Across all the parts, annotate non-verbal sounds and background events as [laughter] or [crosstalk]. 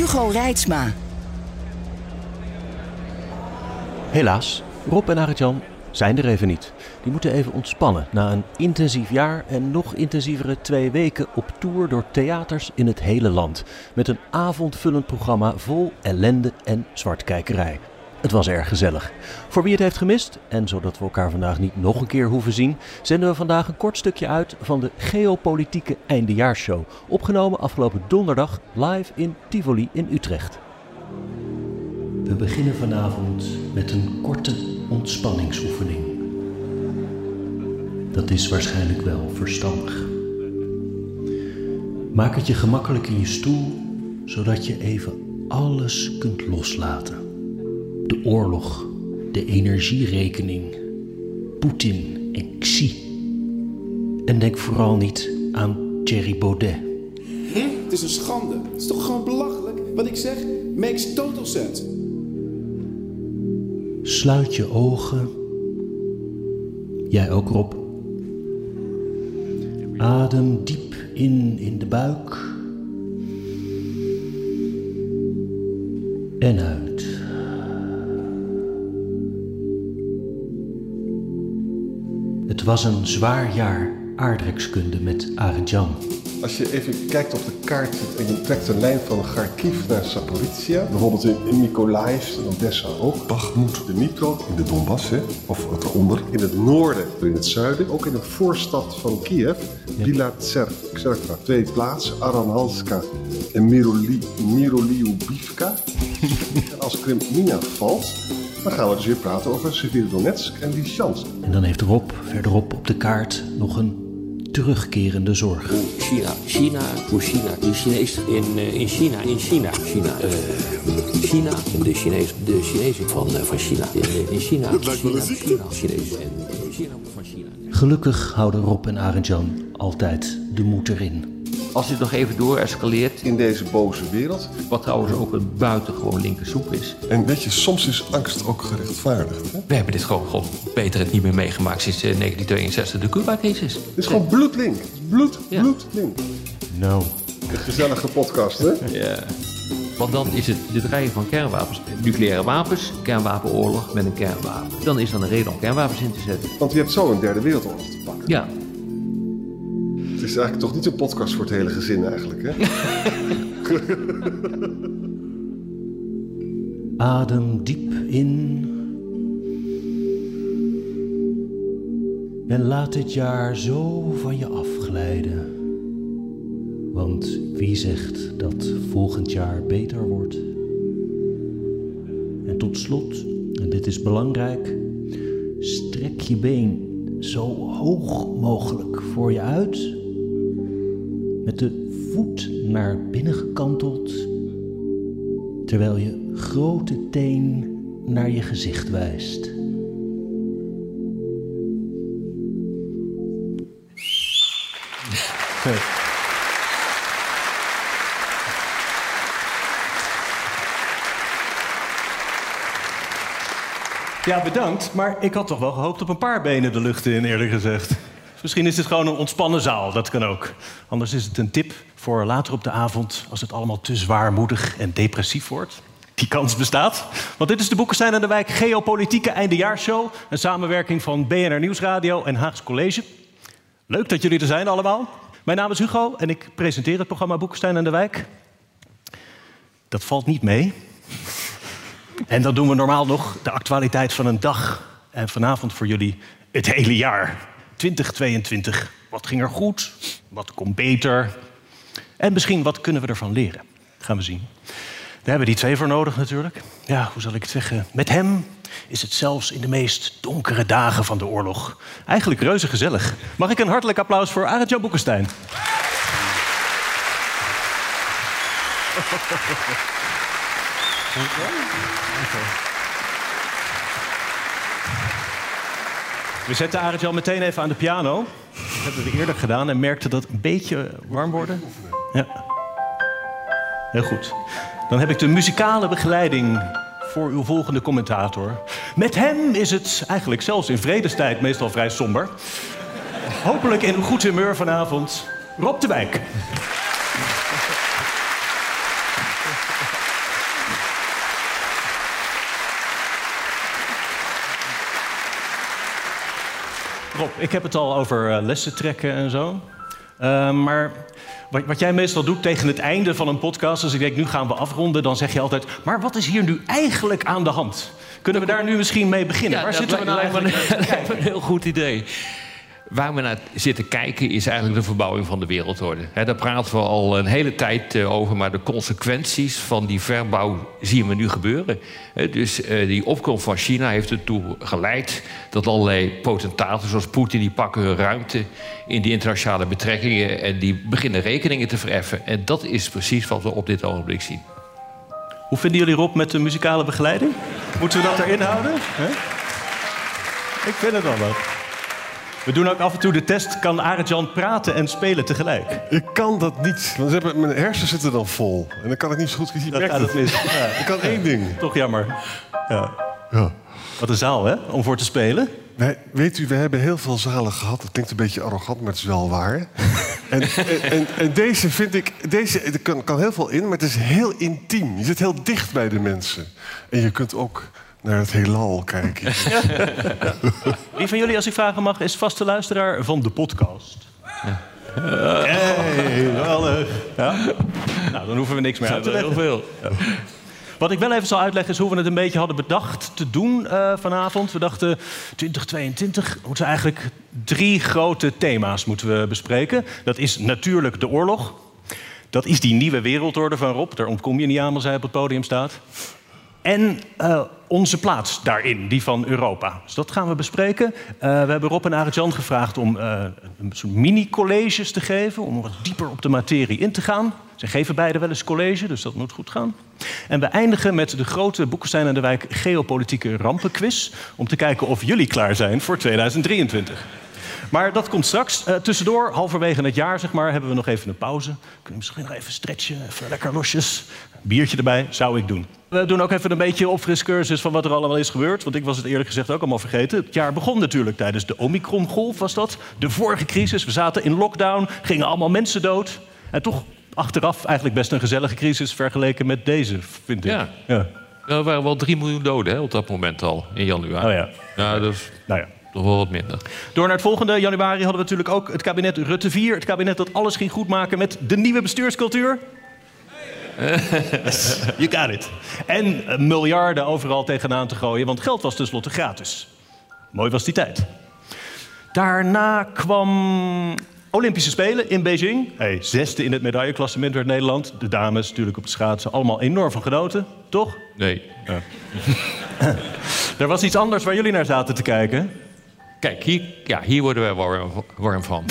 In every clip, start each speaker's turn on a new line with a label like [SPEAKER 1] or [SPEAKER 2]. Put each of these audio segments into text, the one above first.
[SPEAKER 1] Hugo Reitsma.
[SPEAKER 2] Helaas, Rob en Arjan zijn er even niet. Die moeten even ontspannen na een intensief jaar en nog intensievere twee weken op tour door theaters in het hele land. Met een avondvullend programma vol ellende en zwartkijkerij. Het was erg gezellig. Voor wie het heeft gemist, en zodat we elkaar vandaag niet nog een keer hoeven zien, zenden we vandaag een kort stukje uit van de geopolitieke eindejaarsshow. Opgenomen afgelopen donderdag live in Tivoli in Utrecht. We beginnen vanavond met een korte ontspanningsoefening. Dat is waarschijnlijk wel verstandig. Maak het je gemakkelijk in je stoel, zodat je even alles kunt loslaten. De oorlog, de energierekening, Poetin en Xi. En denk vooral niet aan Thierry Baudet.
[SPEAKER 3] Het is een schande. Het is toch gewoon belachelijk? Wat ik zeg makes total sense.
[SPEAKER 2] Sluit je ogen. Jij ook, Rob. Adem diep in in de buik. En uit. Was een zwaar jaar aardrijkskunde met Arjan.
[SPEAKER 4] Als je even kijkt op de kaart en je trekt een lijn van Kharkiv naar Zaporizhia, bijvoorbeeld in, Mykolaiv, in Odessa ook, Bakhmut, de Dnipro, in de Donbass, hè, of wat eronder, in het noorden, in het zuiden, ook in de voorstad van Kiev, Bila Tserkva, twee plaatsen, Aranhalska en Miroli, Miroliubivka. [laughs] en als Krimina valt, dan gaan we dus weer praten over Severodonetsk en Lysychansk.
[SPEAKER 2] En dan heeft Rob verderop op de kaart nog een terugkerende zorg.
[SPEAKER 5] China, China, hoe China, de Chinees in, eh, in China, in China, China, eh, China, de Chinees, de Chinezen van, eh, van China, in, in China, China, China, Chinezen en China van China.
[SPEAKER 2] Gelukkig houden Rob en Arjan altijd de moed erin.
[SPEAKER 6] Als dit nog even door escaleert,
[SPEAKER 4] In deze boze wereld.
[SPEAKER 6] wat trouwens ook een buitengewoon linker soep is.
[SPEAKER 4] En weet je, soms is angst ook gerechtvaardigd. Hè?
[SPEAKER 6] We hebben dit gewoon, gewoon beter het niet meer meegemaakt sinds eh, 1962, de Cuba-crisis.
[SPEAKER 4] Het is gewoon bloedlink. Bloed,
[SPEAKER 6] Ja.
[SPEAKER 4] bloedlink.
[SPEAKER 2] Nou,
[SPEAKER 4] Een gezellige podcast, hè?
[SPEAKER 6] Ja. Want dan is het de dreigen van kernwapens. Nucleaire wapens, kernwapenoorlog met een kernwapen. Dan is dan een reden om kernwapens in te zetten.
[SPEAKER 4] Want je hebt zo een derde wereldoorlog te pakken.
[SPEAKER 6] Ja,
[SPEAKER 4] Het is eigenlijk toch niet een podcast voor het hele gezin eigenlijk, hè? [laughs]
[SPEAKER 2] adem diep in. En laat dit jaar zo van je afglijden. Want wie zegt dat volgend jaar beter wordt? En tot slot, en dit is belangrijk, strek je been zo hoog mogelijk voor je uit. Met de voet naar binnen gekanteld terwijl je grote teen naar je gezicht wijst.
[SPEAKER 7] Ja, bedankt. Maar ik had toch wel gehoopt op een paar benen de lucht in, eerlijk gezegd. Misschien is dit gewoon een ontspannen zaal, dat kan ook. Anders is het een tip voor later op de avond... als het allemaal te zwaarmoedig en depressief wordt. Die kans bestaat. Want dit is de Boekenstein en de Wijk Geopolitieke Eindejaarsshow. Een samenwerking van BNR Nieuwsradio en Haags College. Leuk dat jullie er zijn allemaal. Mijn naam is Hugo en ik presenteer het programma Boekenstein en de Wijk. Dat valt niet mee. En dan doen we normaal nog de actualiteit van een dag. En vanavond voor jullie het hele jaar. 2022. Wat ging er goed? Wat komt beter? En misschien wat kunnen we ervan leren? Gaan we zien. Daar hebben we die twee voor nodig natuurlijk. Ja, hoe zal ik het zeggen? Met hem is het zelfs in de meest donkere dagen van de oorlog eigenlijk reuze gezellig. Mag ik een hartelijk applaus voor Arend Jan Boekenstein?
[SPEAKER 2] We zetten Arend meteen even aan de piano. Dat hebben we eerder gedaan en merkten dat een beetje warm worden. Ja. Heel goed. Dan heb ik de muzikale begeleiding voor uw volgende commentator. Met hem is het eigenlijk zelfs in vredestijd meestal vrij somber. Hopelijk in een goed humeur vanavond. Rob de Wijk. Ik heb het al over eh, lessen trekken en zo. Uh, maar wat, wat, jij meestal doet tegen het einde van een podcast, als ik denk nu gaan we afronden, dan zeg je altijd: Maar wat is hier nu eigenlijk aan de hand? Kunnen we daar nu misschien mee beginnen?
[SPEAKER 6] Ja,
[SPEAKER 2] Waar zitten we nou eigenlijk?
[SPEAKER 6] een heel goed idee. Waar we naar zitten kijken is eigenlijk de verbouwing van de wereldorde. He, daar praten we al een hele tijd uh, over, maar de consequenties van die verbouw zien we nu gebeuren. Dus uh, die opkomst van China heeft ertoe geleid dat allerlei potentaten zoals Poetin, die pakken hun ruimte in die internationale betrekkingen en die beginnen rekeningen te verheffen. En dat is precies wat we op dit ogenblik zien.
[SPEAKER 2] Hoe vinden jullie Rob met de muzikale begeleiding? Moeten we dat erin houden? Ik vind het wel wat. We doen ook af en toe de test, kan Arend-Jan praten en spelen tegelijk?
[SPEAKER 4] Ik kan dat niet, want ze hebben, mijn hersenen zitten dan vol. En dan kan ik niet zo goed kiezen.
[SPEAKER 2] Dat gaat het mis. Ja. [laughs]
[SPEAKER 4] Ik kan één ding.
[SPEAKER 2] Toch jammer. Ja.
[SPEAKER 4] Ja.
[SPEAKER 2] Wat een zaal, hè, om voor te spelen.
[SPEAKER 4] Weet u, we hebben heel veel zalen gehad. Dat klinkt een beetje arrogant, maar het is wel waar. en, [laughs] en, en, en, deze vind ik... Deze, er kan, kan heel veel in, maar het is heel intiem. Je zit heel dicht bij de mensen. En je kunt ook naar het heelal kijken. [laughs]
[SPEAKER 2] Wie van jullie, als ik vragen mag, is vaste luisteraar van de podcast? Ja. Hey, geweldig. Ja? Nou, dan hoeven we niks meer uit te leggen.
[SPEAKER 6] Heel veel.
[SPEAKER 2] Ja. Wat ik wel even zal uitleggen is hoe we het een beetje hadden bedacht te doen uh, vanavond. We dachten 2022 moeten we eigenlijk drie grote thema's moeten we bespreken. Dat is natuurlijk de oorlog. Dat is die nieuwe wereldorde van Rob. Daar ontkom je niet aan als hij op het podium staat. En uh, onze plaats daarin, die van Europa. Dus dat gaan we bespreken. Uh, we hebben Rob en Arend-Jan gevraagd om uh, een soort mini-colleges te geven... om wat dieper op de materie in te gaan. Ze geven beide wel eens college, dus dat moet goed gaan. En we eindigen met de grote Boekenstein en de Wijk geopolitieke rampenquiz... om te kijken of jullie klaar zijn voor 2023. Maar dat komt straks. Uh, tussendoor, halverwege het jaar, zeg maar, hebben we nog even een pauze. Kunnen we misschien nog even stretchen, even lekker losjes. Biertje erbij, zou ik doen. We doen ook even een beetje opfriscursus van wat er allemaal is gebeurd. Want ik was het eerlijk gezegd ook allemaal vergeten. Het jaar begon natuurlijk tijdens de Omicron-golf, was dat. De vorige crisis. We zaten in lockdown, gingen allemaal mensen dood. En toch achteraf eigenlijk best een gezellige crisis vergeleken met deze, vind ik.
[SPEAKER 6] Ja.
[SPEAKER 2] ja.
[SPEAKER 6] Er waren wel 3 miljoen doden hè, op dat moment al, in januari.
[SPEAKER 2] Oh ja.
[SPEAKER 6] Ja, dus
[SPEAKER 2] Nou ja.
[SPEAKER 6] Toch wel wat minder.
[SPEAKER 2] Door naar het volgende. Januari hadden we natuurlijk ook het kabinet Rutte 4. Het kabinet dat alles ging goedmaken met de nieuwe bestuurscultuur. Yes, [laughs] you got it. En miljarden overal tegenaan te gooien, want geld was tenslotte gratis. Mooi was die tijd. Daarna kwam Olympische Spelen in Beijing. Hey, zesde in het medailleklassement werd Nederland. De dames natuurlijk op het schaatsen allemaal enorm van genoten, toch?
[SPEAKER 6] Nee.
[SPEAKER 2] Ja. [laughs] er was iets anders waar jullie naar zaten te kijken.
[SPEAKER 6] Kijk, hier, ja, hier worden wij warm, warm van.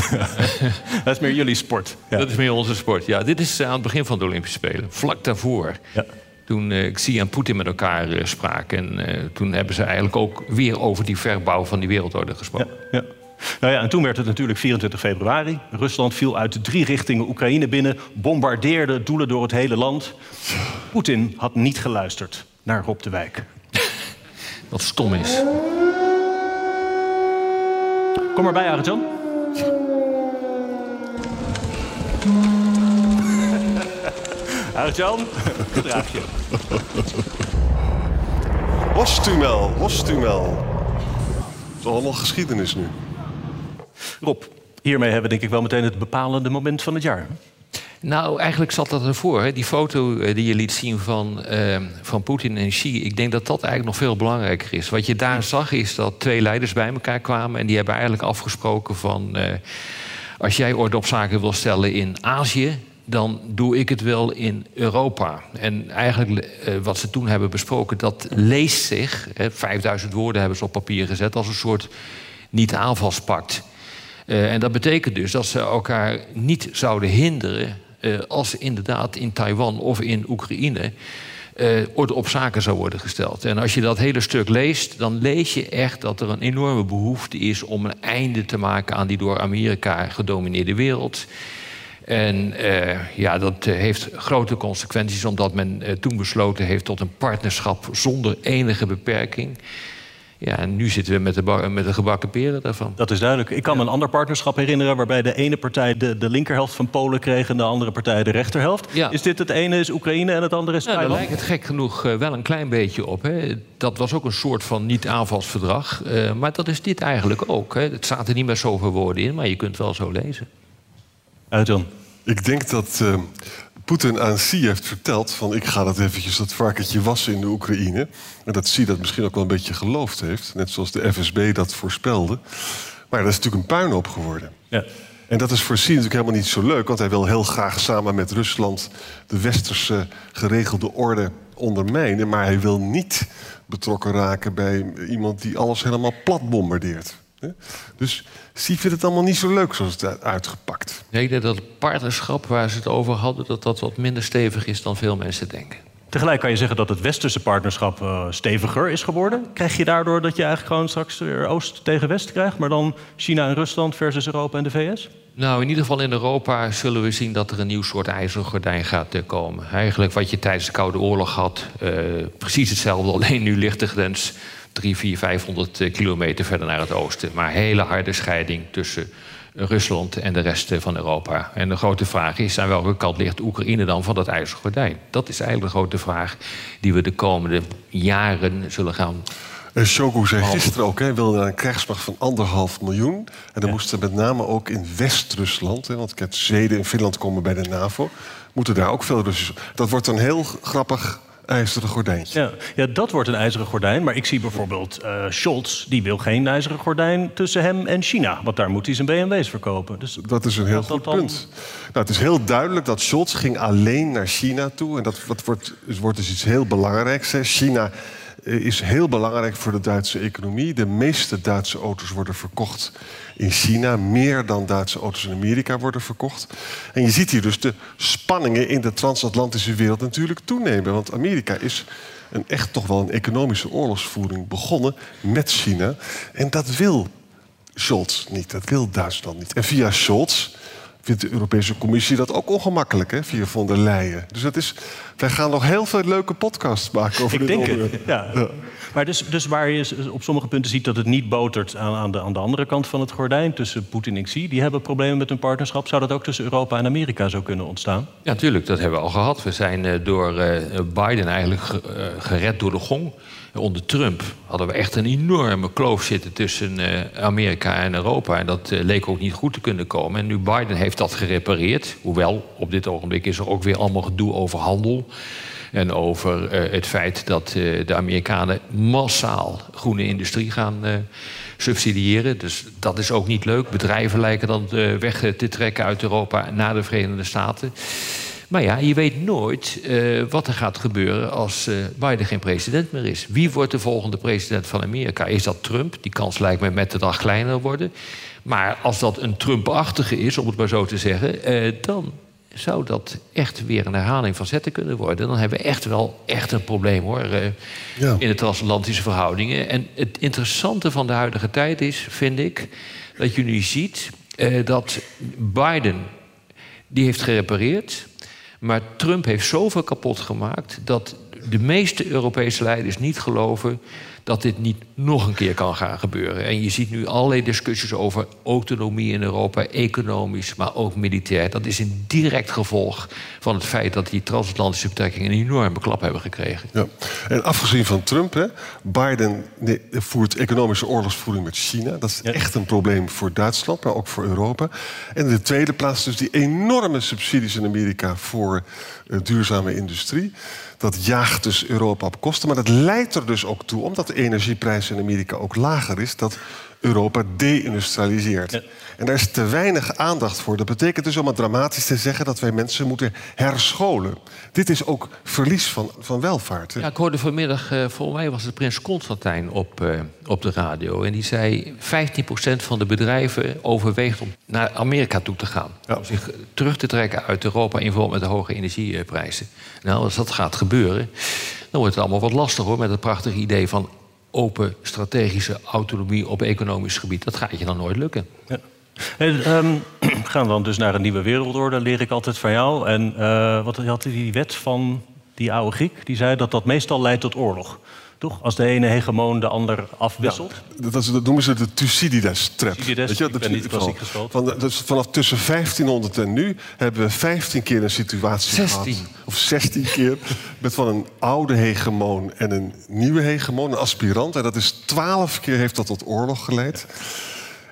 [SPEAKER 6] [laughs]
[SPEAKER 2] Dat is meer jullie sport. Ja.
[SPEAKER 6] Dat is meer onze sport. Ja, dit is aan het begin van de Olympische Spelen. Vlak daarvoor.
[SPEAKER 2] Ja.
[SPEAKER 6] Toen uh, Xi en Poetin met elkaar uh, spraken. En uh, toen hebben ze eigenlijk ook weer over die verbouw van die wereldorde gesproken.
[SPEAKER 2] Ja, ja. Nou ja, en toen werd het natuurlijk 24 februari. Rusland viel uit drie richtingen Oekraïne binnen, bombardeerde doelen door het hele land. Poetin had niet geluisterd naar Rob de Wijk. [laughs]
[SPEAKER 6] Wat stom is.
[SPEAKER 2] Kom erbij, Arjan. [laughs] Arjan, gedraag je.
[SPEAKER 4] Hostumel, hostumel. Het is allemaal geschiedenis nu.
[SPEAKER 2] Rob, hiermee hebben we denk ik wel meteen het bepalende moment van het jaar.
[SPEAKER 6] Nou, eigenlijk zat dat ervoor. Hè? Die foto uh, die je liet zien van, uh, van Poetin en Xi... ik denk dat dat eigenlijk nog veel belangrijker is. Wat je daar zag is dat twee leiders bij elkaar kwamen... en die hebben eigenlijk afgesproken van... Uh, als jij orde op zaken wil stellen in Azië... dan doe ik het wel in Europa. En eigenlijk wat ze toen hebben besproken... dat leest zich, hè, 5000 woorden hebben ze op papier gezet... als een soort niet-aanvalspact... En dat betekent dus dat ze elkaar niet zouden hinderen eh, als inderdaad in Taiwan of in Oekraïne uh, op zaken zou worden gesteld. En als je dat hele stuk leest, dan lees je echt dat er een enorme behoefte is om een einde te maken aan die door Amerika gedomineerde wereld. En uh, ja, dat heeft grote consequenties, omdat men toen besloten heeft tot een partnerschap zonder enige beperking. Ja, en nu zitten we met de, met de gebakken peren daarvan.
[SPEAKER 2] Dat is duidelijk. Ik kan me een ander partnerschap herinneren... waarbij de ene partij de, de linkerhelft van Polen kreeg... en de andere partij de rechterhelft. Ja. Is dit het ene is Oekraïne en het andere is Thailand?
[SPEAKER 6] Nou, daar lijkt het gek genoeg uh, wel een klein beetje op. Hè. Dat was ook een soort van niet-aanvalsverdrag. Uh, maar dat is dit eigenlijk ook. Hè. Het staat er niet meer zoveel woorden in, maar je kunt wel zo lezen.
[SPEAKER 2] Uit.
[SPEAKER 4] Ik denk dat uh, Poetin aan Xi heeft verteld... van ik ga dat eventjes dat varkentje wassen in de Oekraïne. En dat Xi dat misschien ook wel een beetje geloofd heeft. Net zoals de FSB dat voorspelde. Maar dat is natuurlijk een puinhoop geworden. Ja. En dat is voor Xi natuurlijk helemaal niet zo leuk... want hij wil heel graag samen met Rusland... de westerse geregelde orde ondermijnen... maar hij wil niet betrokken raken bij iemand die alles helemaal plat bombardeert. Dus Xi vindt het allemaal niet zo leuk zoals het uitgepakt.
[SPEAKER 6] Nee, ik denk dat het partnerschap waar ze het over hadden... dat dat wat minder stevig is dan veel mensen denken.
[SPEAKER 2] Tegelijk kan je zeggen dat het westerse partnerschap uh, steviger is geworden. Krijg je daardoor dat je eigenlijk gewoon straks weer Oost tegen West krijgt... maar dan China en Rusland versus Europa en de VS?
[SPEAKER 6] Nou, in ieder geval in Europa zullen we zien dat er een nieuw soort ijzeren gordijn gaat uh, komen. Eigenlijk wat je tijdens de Koude Oorlog had, uh, precies hetzelfde... [laughs] alleen nu ligt de grens 3, 4, 500 kilometer verder naar het oosten. Maar hele harde scheiding tussen Rusland en de rest van Europa. En de grote vraag is, aan welke kant ligt Oekraïne dan van dat ijzeren gordijn? Dat is eigenlijk de grote vraag die we de komende jaren zullen gaan
[SPEAKER 4] en Shogu zei gisteren ook, hij wilde een krijgsmacht van anderhalf miljoen. En dan ja. moesten met name ook in West-Rusland, want kijk, Zweden en Finland komen bij de NAVO, moeten daar ook veel Russen. Dat wordt een heel grappig ijzeren gordijntje.
[SPEAKER 2] Ja, ja, dat wordt een ijzeren gordijn. Maar ik zie bijvoorbeeld uh, Scholz, die wil geen ijzeren gordijn tussen hem en China. Want daar moet hij zijn BMW's verkopen. Dus
[SPEAKER 4] dat is een heel goed dan... punt. Nou, het is heel duidelijk dat Scholz ging alleen naar China toe. En dat, dat wordt, wordt dus iets heel belangrijks. Hè. China is heel belangrijk voor de Duitse economie. De meeste Duitse auto's worden verkocht in China. Meer dan Duitse auto's in Amerika worden verkocht. En je ziet hier dus de spanningen in de transatlantische wereld natuurlijk toenemen. Want Amerika is een echt toch wel een economische oorlogsvoering begonnen met China. En dat wil Scholz niet, dat wil Duitsland niet. En via Scholz vindt de Europese Commissie dat ook ongemakkelijk, hè, via von der Leyen. Dus dat is, wij gaan nog heel veel leuke podcasts maken over
[SPEAKER 2] Ik
[SPEAKER 4] dit
[SPEAKER 2] denk het, ja. ja. Maar dus, dus waar je op sommige punten ziet dat het niet botert aan, aan, de, aan de andere kant van het gordijn, tussen Poetin en Xi, die hebben problemen met hun partnerschap. Zou dat ook tussen Europa en Amerika zo kunnen ontstaan?
[SPEAKER 6] Ja, natuurlijk, dat hebben we al gehad. We zijn uh, door uh, Biden eigenlijk uh, gered door de gong. Onder Trump hadden we echt een enorme kloof zitten tussen Amerika en Europa. En dat leek ook niet goed te kunnen komen. En nu Biden heeft dat gerepareerd. Hoewel, op dit ogenblik is er ook weer allemaal gedoe over handel. En over uh, het feit dat de Amerikanen massaal groene industrie gaan subsidiëren. Dus dat is ook niet leuk. Bedrijven lijken dan weg te trekken uit Europa naar de Verenigde Staten. Maar ja, je weet nooit wat er gaat gebeuren als Biden geen president meer is. Wie wordt de volgende president van Amerika? Is dat Trump? Die kans lijkt me met de dag kleiner worden. Maar als dat een Trump-achtige is, om het maar zo te zeggen, dan zou dat echt weer een herhaling van zetten kunnen worden. Dan hebben we echt wel echt een probleem hoor. Ja. In de transatlantische verhoudingen. En het interessante van de huidige tijd is, vind ik, dat je nu ziet dat Biden die heeft gerepareerd. Maar Trump heeft zoveel kapot gemaakt dat de meeste Europese leiders niet geloven dat dit niet nog een keer kan gaan gebeuren. En je ziet nu allerlei discussies over autonomie in Europa, economisch, maar ook militair. Dat is een direct gevolg van het feit dat die transatlantische betrekkingen een enorme klap hebben gekregen.
[SPEAKER 4] Ja. En afgezien van Trump, hè, Biden voert economische oorlogsvoering met China. Dat is echt een probleem voor Duitsland, maar ook voor Europa. En in de tweede plaats dus die enorme subsidies in Amerika voor uh, duurzame industrie. Dat jaagt dus Europa op kosten. Maar dat leidt er dus ook toe, omdat de energieprijs in Amerika ook lager is, dat Europa deindustrialiseert. En daar is te weinig aandacht voor. Dat betekent dus om het dramatisch te zeggen dat wij mensen moeten herscholen. Dit is ook verlies van, van welvaart. hè.
[SPEAKER 6] Ja, ik hoorde vanmiddag, eh, volgens mij was het prins Constantijn op, eh, op de radio. En die zei, 15% van de bedrijven overweegt om naar Amerika toe te gaan. Om zich terug te trekken uit Europa in verband met de hoge energieprijzen. Nou, als dat gaat gebeuren, dan wordt het allemaal wat lastig hoor. Met het prachtige idee van open strategische autonomie op economisch gebied. Dat gaat je dan nooit lukken.
[SPEAKER 2] En, ehm, [clears throat] we gaan dan dus naar een nieuwe wereldorde, leer ik altijd van jou. En eh, wat had die wet van die oude Griek? Die zei dat dat meestal leidt tot oorlog. Toch? Als de ene hegemoon de ander afwisselt.
[SPEAKER 4] Dat, is- dat noemen ze de Thucydides-trap.
[SPEAKER 2] Thucydides,
[SPEAKER 4] Weet je, dat-
[SPEAKER 2] ben niet klassiek.
[SPEAKER 4] Van, dus vanaf tussen 1500 en nu hebben we 15 keer een situatie
[SPEAKER 6] 16.
[SPEAKER 4] gehad. Of 16 keer. Met van een oude hegemoon en een nieuwe hegemoon, een aspirant. En dat is 12 keer heeft dat tot oorlog geleid.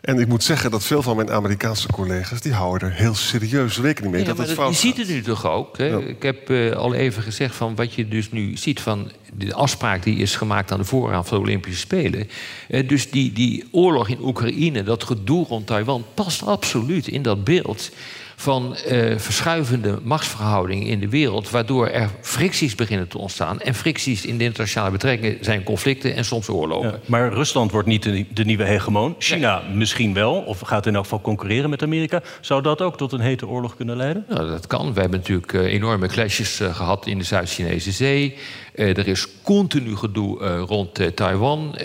[SPEAKER 4] En ik moet zeggen dat veel van mijn Amerikaanse collega's... die houden er heel serieus rekening mee
[SPEAKER 6] Ja,
[SPEAKER 4] dat het fout
[SPEAKER 6] je
[SPEAKER 4] gaat.
[SPEAKER 6] ziet het nu toch ook. Hè? Ik heb eh, al even gezegd van wat je dus nu ziet van de afspraak die is gemaakt aan de voorraad van de Olympische Spelen. Eh, dus die, die oorlog in Oekraïne, dat gedoe rond Taiwan, past absoluut in dat beeld van eh, verschuivende machtsverhoudingen in de wereld, waardoor er fricties beginnen te ontstaan. En fricties in de internationale betrekkingen zijn conflicten en soms oorlogen.
[SPEAKER 2] Ja, maar Rusland wordt niet de, de nieuwe hegemoon. China misschien wel, of gaat in elk geval concurreren met Amerika. Zou dat ook tot een hete oorlog kunnen leiden?
[SPEAKER 6] Nou, dat kan. We hebben natuurlijk eh, enorme clashes eh, gehad in de Zuid-Chinese Zee. Eh, er is continu gedoe eh, rond eh, Taiwan.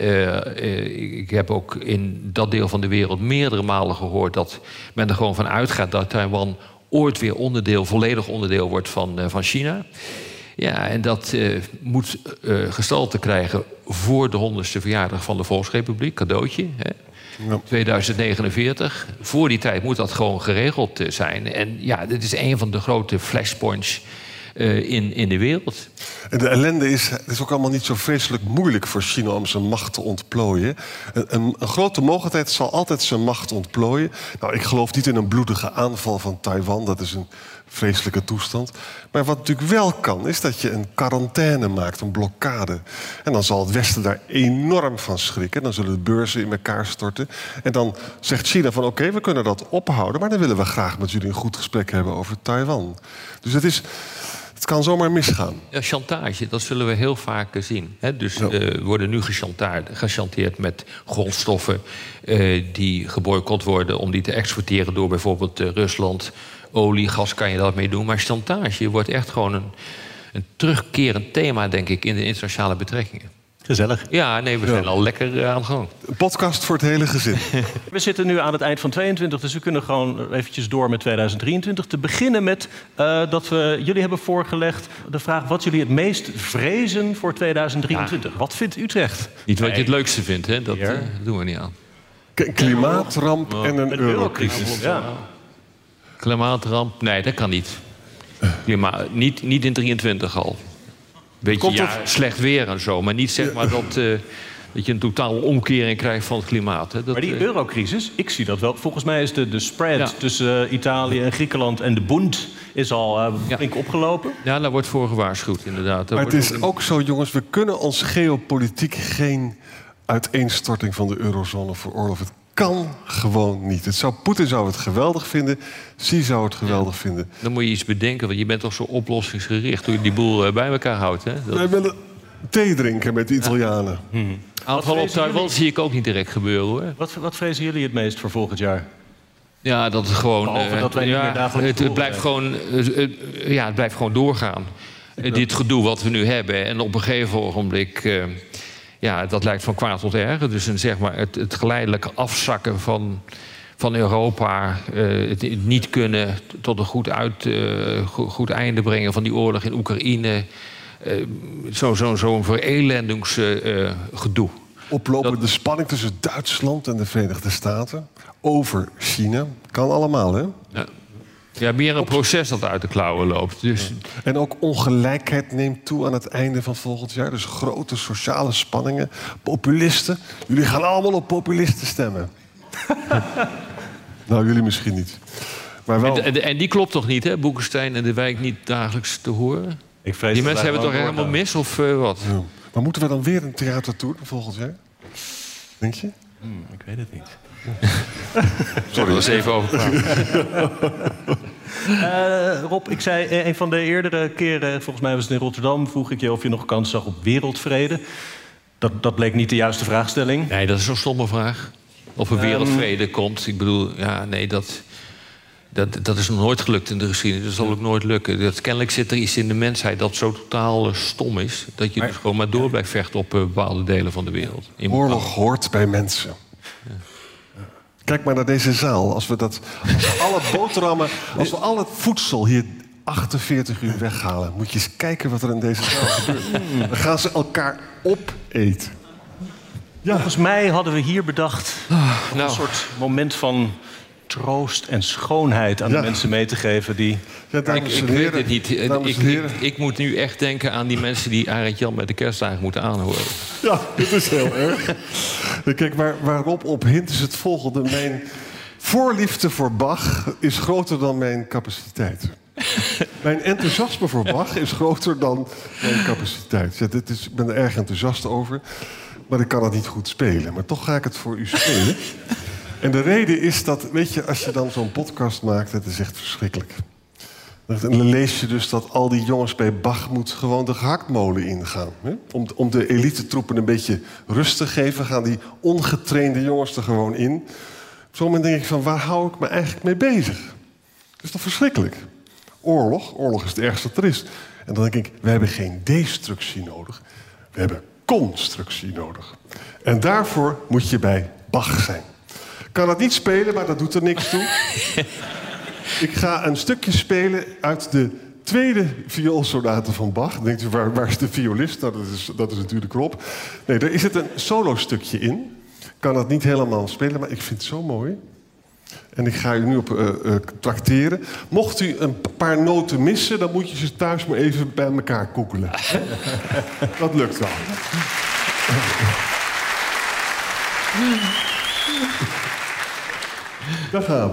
[SPEAKER 6] Ik heb ook in dat deel van de wereld meerdere malen gehoord dat men er gewoon van uitgaat dat Taiwan ooit weer onderdeel, volledig onderdeel wordt van, van China. Ja, en dat moet eh, gestalte krijgen voor de honderdste verjaardag van de Volksrepubliek, cadeautje. Hè. 2049. Voor die tijd moet dat gewoon geregeld zijn. En ja, dit is een van de grote flashpoints in, in de wereld.
[SPEAKER 4] En de ellende is, is ook allemaal niet zo vreselijk moeilijk voor China om zijn macht te ontplooien. Een, een, een grote mogelijkheid zal altijd zijn macht ontplooien. Nou, ik geloof niet in een bloedige aanval van Taiwan, dat is een vreselijke toestand. Maar wat natuurlijk wel kan, is dat je een quarantaine maakt, een blokkade. En dan zal het Westen daar enorm van schrikken. Dan zullen de beurzen in elkaar storten. En dan zegt China van oké, we kunnen dat ophouden... maar dan willen we graag met jullie een goed gesprek hebben over Taiwan. Dus het is... Het kan zomaar misgaan.
[SPEAKER 6] Ja, chantage, dat zullen we heel vaak eh, zien. Hè? Dus eh, worden nu gechanteerd met grondstoffen eh, die geboycott worden om die te exporteren door bijvoorbeeld Rusland. Olie, gas kan je dat mee doen. Maar chantage wordt echt gewoon een, een terugkerend thema, denk ik, in de internationale betrekkingen.
[SPEAKER 2] Gezellig.
[SPEAKER 6] Ja, nee, we zijn al lekker eh, aan de gang.
[SPEAKER 4] Podcast voor het hele gezin. [laughs]
[SPEAKER 2] We zitten nu aan het eind van 22, dus we kunnen gewoon eventjes door met 2023. Te beginnen met eh, dat we jullie hebben voorgelegd de vraag wat jullie het meest vrezen voor 2023. Wat vindt Utrecht?
[SPEAKER 6] Niet wat je het leukste vindt, hè? Dat eh, doen we niet aan.
[SPEAKER 4] K- klimaatramp en een
[SPEAKER 2] Een
[SPEAKER 4] eurocrisis.
[SPEAKER 2] Ja.
[SPEAKER 6] Klimaatramp, nee, dat kan niet. Klima niet, niet in 23 al. Beetje
[SPEAKER 4] Komt
[SPEAKER 6] ja,
[SPEAKER 4] het-
[SPEAKER 6] slecht weer en zo, maar niet zeg maar dat, eh, dat je een totale omkering krijgt van het klimaat. Hè. Dat,
[SPEAKER 2] Maar die
[SPEAKER 6] eh,
[SPEAKER 2] eurocrisis, ik zie dat wel. Volgens mij is de, de spread
[SPEAKER 6] Ja.
[SPEAKER 2] tussen eh, Italië en Griekenland en de Bund is al eh,
[SPEAKER 6] Ja.
[SPEAKER 2] flink opgelopen.
[SPEAKER 6] ja, daar wordt voor gewaarschuwd, inderdaad. Daar
[SPEAKER 4] Maar het is
[SPEAKER 6] ook-
[SPEAKER 4] ook zo, jongens, we kunnen ons geopolitiek geen uiteenstorting van de eurozone veroorloven. Het kan gewoon niet. Het zou, Poetin zou het geweldig vinden, Xi zou het geweldig vinden.
[SPEAKER 6] Dan moet je iets bedenken, want je bent toch zo oplossingsgericht... hoe je die boel eh, bij elkaar houdt. Hè? Dat,
[SPEAKER 4] Wij willen thee drinken met de Italianen.
[SPEAKER 6] aanval op
[SPEAKER 2] vrezen
[SPEAKER 6] Taiwan
[SPEAKER 2] jullie?
[SPEAKER 6] zie ik ook niet direct gebeuren, hoor.
[SPEAKER 2] Wat, wat vrezen jullie het meest voor volgend jaar?
[SPEAKER 6] Ja, dat het gewoon. Eh,
[SPEAKER 2] dat wij niet
[SPEAKER 6] ja, het, blijft gewoon, eh, ja, het blijft gewoon doorgaan. Dit gedoe wat we nu hebben. En op een gegeven ogenblik. Eh, ja, dat lijkt van kwaad tot erger. Dus een, zeg maar, het, het geleidelijke afzakken van, van Europa. eh, het niet kunnen tot een goed, uit, eh, go- goed einde brengen van die oorlog in Oekraïne. eh, Zo'n zo, zo'n verelendungsgedoe.
[SPEAKER 4] Oplopende spanning tussen Duitsland en de Verenigde Staten over China. Kan allemaal, hè?
[SPEAKER 6] ja. Ja, meer een proces dat uit de klauwen loopt. Dus
[SPEAKER 4] En ook ongelijkheid neemt toe aan het einde van volgend jaar. Dus grote sociale spanningen. Populisten. Jullie gaan allemaal op populisten stemmen. [laughs] nou, jullie misschien niet. Maar wel.
[SPEAKER 6] En, en, en die klopt toch niet, hè? Boekenstein en de wijk niet dagelijks te horen?
[SPEAKER 2] Ik vrees
[SPEAKER 6] Die mensen hebben toch
[SPEAKER 2] gewoon
[SPEAKER 6] helemaal mis of eh, wat?
[SPEAKER 4] Ja. Maar moeten we dan weer een theatertour volgend jaar? Denk je?
[SPEAKER 2] Hmm, ik weet het niet.
[SPEAKER 6] Sorry. we eens even over
[SPEAKER 2] uh, [laughs] Rob, ik zei eh, een van de eerdere keren, volgens mij was het in Rotterdam, vroeg ik je of je nog kans zag op wereldvrede. Dat, dat bleek niet de juiste vraagstelling.
[SPEAKER 6] Nee, dat is zo'n stomme vraag. Of er wereldvrede komt. Ik bedoel, ja, nee, dat, dat, dat is nog nooit gelukt in de geschiedenis. Dat zal ook nooit lukken. Dat, kennelijk zit er iets in de mensheid dat zo totaal uh, stom is... dat je dus gewoon maar door blijft vechten op uh, bepaalde delen van de wereld.
[SPEAKER 4] In Oorlog hoort bij mensen. Ja. Kijk maar naar deze zaal. Als we, dat, als we alle boterhammen, als we al het voedsel hier 48 uur weghalen... moet je eens kijken wat er in deze zaal gebeurt. Dan gaan ze elkaar opeten.
[SPEAKER 2] Ja. Volgens mij hadden we hier bedacht ah, nou. een soort moment van troost en schoonheid aan de mensen mee te geven die...
[SPEAKER 6] Ja, ik, ik weet het niet. Ik, ik, ik, moet nu echt denken aan die mensen die Arend Jan met de kerstdagen moeten aanhoren.
[SPEAKER 4] Ja, dat is heel erg. Kijk, waar, waarop op hint is het volgende. Mijn voorliefde voor Bach is groter dan mijn capaciteit. mijn enthousiasme voor Bach is groter dan mijn capaciteit. Ja, dit is, ik ben er erg enthousiast over. Maar ik kan het niet goed spelen. Maar toch ga ik het voor u spelen. En de reden is dat, weet je, als je dan zo'n podcast maakt, het is echt verschrikkelijk. Dan lees je dus dat al die jongens bij Bachmoed gewoon de gehaktmolen ingaan. Hè? Om, om de elite-troepen een beetje rust te geven, gaan die ongetrainde jongens er gewoon in. Op zo'n moment denk ik van, waar hou ik me eigenlijk mee bezig? Dat is toch verschrikkelijk? Oorlog, oorlog is het ergste dat er is. En dan denk ik, we hebben geen destructie nodig. We hebben constructie nodig. En daarvoor moet je bij Bach zijn. Kan dat niet spelen, maar dat doet er niks toe. [laughs] ik ga een stukje spelen uit de tweede vioolsonate van Bach. Dan denkt u, waar, waar is de violist? Nou, dat, is, dat is natuurlijk Rob. Nee, daar is het een solo-stukje in. Ik kan dat niet helemaal spelen, maar ik vind het zo mooi. En ik ga u nu op uh, uh, trakteren. Mocht u een paar noten missen, dan moet je ze thuis maar even bij elkaar koekelen. [laughs] dat lukt wel. [laughs] Daar gaan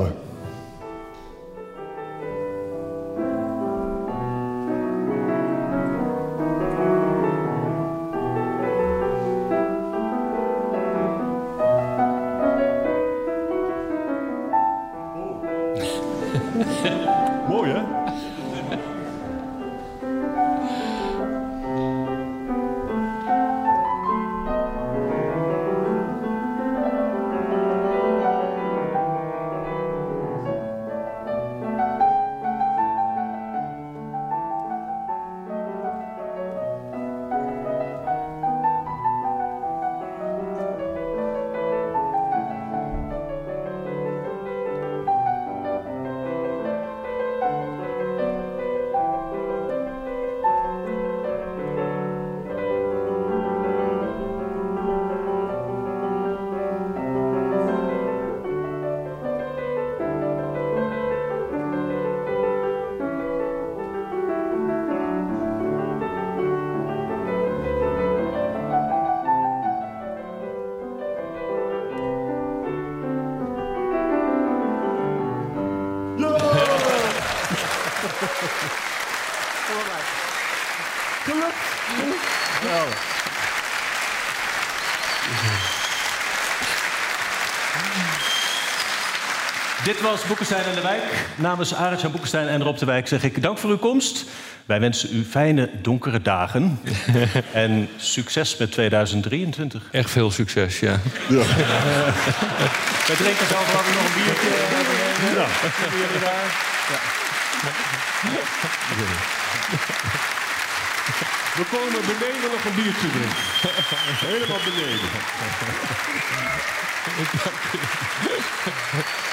[SPEAKER 2] Dit was Boekenstein en de Wijk. Namens Arend Boekenstein en Rob de Wijk zeg ik dank voor uw komst. Wij wensen u fijne donkere dagen. [laughs] en succes met 2023.
[SPEAKER 6] Echt veel succes, ja. ja. [laughs]
[SPEAKER 2] We drinken zo ik nog een biertje. Ja. Jullie daar? Ja.
[SPEAKER 4] We komen beneden nog een biertje drinken. [laughs] Helemaal beneden.